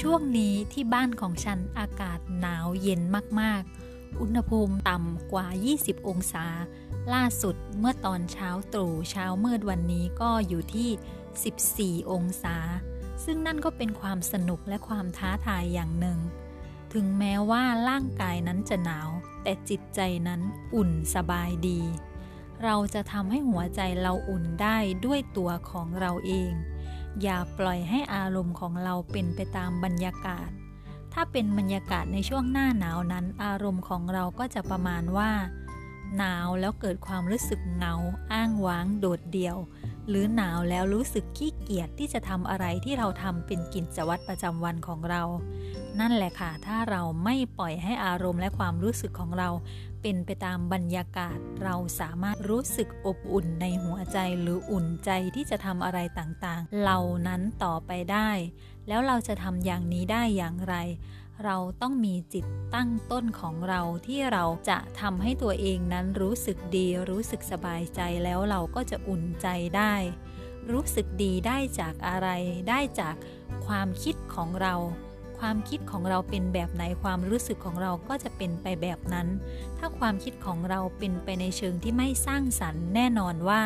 ช่วงนี้ที่บ้านของฉันอากาศหนาวเย็นมากๆ อุณหภูมิต่ำกว่า 20 องศา ล่าสุดเมื่อตอนเช้าตรู่เช้ามืดวันนี้ก็อยู่ที่ 14 องศา ซึ่งนั่นก็เป็นความสนุกและความท้าทายอย่างหนึ่ง ถึงแม้ว่าร่างกายนั้นจะหนาว แต่จิตใจนั้นอุ่นสบายดี เราจะทำให้หัวใจเราอุ่นได้ด้วยตัวของเราเอง อย่าปล่อยให้อารมณ์ของเราเป็นไปตามบรรยากาศ ถ้าเป็นบรรยากาศในช่วงหน้าหนาวนั้น อารมณ์ของเราก็จะประมาณว่า หนาวแล้วเกิดความรู้สึกเหงา อ้างว้าง โดดเดี่ยว หรือหนาวแล้วรู้สึกขี้เกียจที่จะทำอะไรที่เราทำเป็นกิจวัตรประจำวันของเรา นั่นแหละค่ะ ถ้าเราไม่ปล่อยให้อารมณ์และความรู้สึกของเรา เป็นไปตามบรรยากาศ เราสามารถรู้สึกอบอุ่นในหัวใจหรืออุ่นใจที่จะทำอะไรต่างๆ เหล่านั้นต่อไปได้ แล้วเราจะทำอย่างนี้ได้อย่างไร เราต้องมีจิตตั้งต้นของเราที่เราจะทำให้ตัวเองนั้นรู้สึกดีรู้สึกสบายใจแล้วเราก็จะอุ่นใจได้ รู้สึกดีได้จากอะไร ได้จากความคิดของเรา ความคิดของเราเป็นแบบไหนความรู้สึกของเราก็จะเป็นไปแบบนั้น ถ้าความคิดของเราเป็นไปในเชิงที่ไม่สร้างสรรค์แน่นอนว่า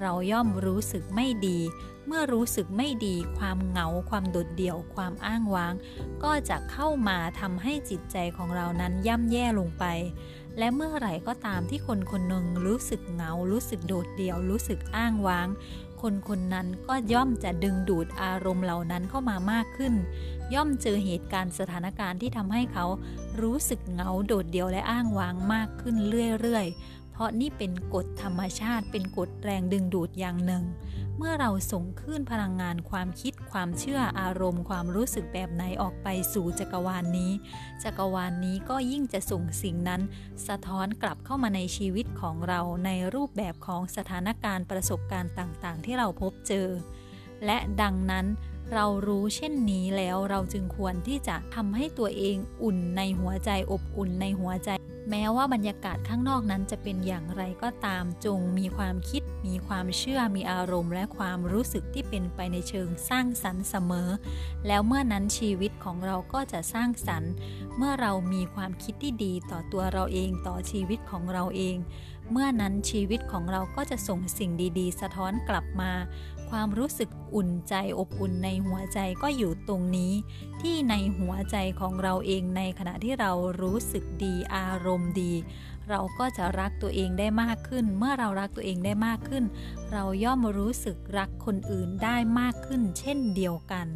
เราย่อมรู้สึกไม่ดี เมื่อรู้สึกไม่ดี ความเหงา ความโดดเดี่ยว ความอ้างว้าง ก็จะเข้ามาทำให้จิตใจของเรานั้นย่ำแย่ลงไป และเมื่อไหร่ก็ตามที่คนคนหนึ่งรู้สึกเหงา รู้สึกโดดเดี่ยว รู้สึกอ้างว้าง คนคนนั้นก็ย่อมจะดึงดูดอารมณ์เหล่านั้นเข้ามามากขึ้น ย่อมเจอเหตุการณ์สถานการณ์ที่ทำให้เขารู้สึกเหงาโดดเดี่ยวและอ้างว้างมากขึ้นเรื่อยๆ เพราะนี่เป็นกฎธรรมชาติเป็นกฎแรงดึงดูดอย่างหนึ่ง เมื่อเราส่งคลื่นพลังงานความคิด ความเชื่ออารมณ์ความรู้สึกแบบไหนออกไปสู่จักรวาลนนี้ จักรวาลนนี้ก็ยิ่งจะส่งสิ่งนั้น สะท้อนกลับเข้ามาในชีวิตของเราในรูปแบบของสถานการณ์ประสบการณ์ต่างๆ ที่เราพบเจอ และดังนั้นเรารู้เช่นนี้แล้วเราจึงควรที่จะทำให้ตัวเองอุ่นในหัวใจอบอุ่นในหัวใจ แม้ว่าบรรยากาศข้างนอกนั้นจะเป็นอย่างไรก็ตามจงมีความคิด มีความเชื่อมีอารมณ์ และความรู้สึกที่เป็นไปในเชิงสร้างสรรค์เสมอ แล้วเมื่อนั้นชีวิตของเราก็จะสร้างสรรค์ เมื่อเรามีความคิดที่ดีต่อตัวเราเองต่อชีวิตของเราเอง เมื่อนั้นชีวิตของเราก็จะส่งสิ่งดีๆ สะท้อนกลับมา ความรู้สึกอุ่นใจอบอุ่นในหัวใจก็อยู่ตรงนี้ ที่ในหัวใจของเราเองในขณะที่เรารู้สึกดีอารมณ์ดี เราก็จะรักตัวเองได้มากขึ้น เมื่อเรารักตัวเองได้มากขึ้น เราย่อมรู้สึกรักคนอื่นได้มากขึ้น เช่นเดียวกัน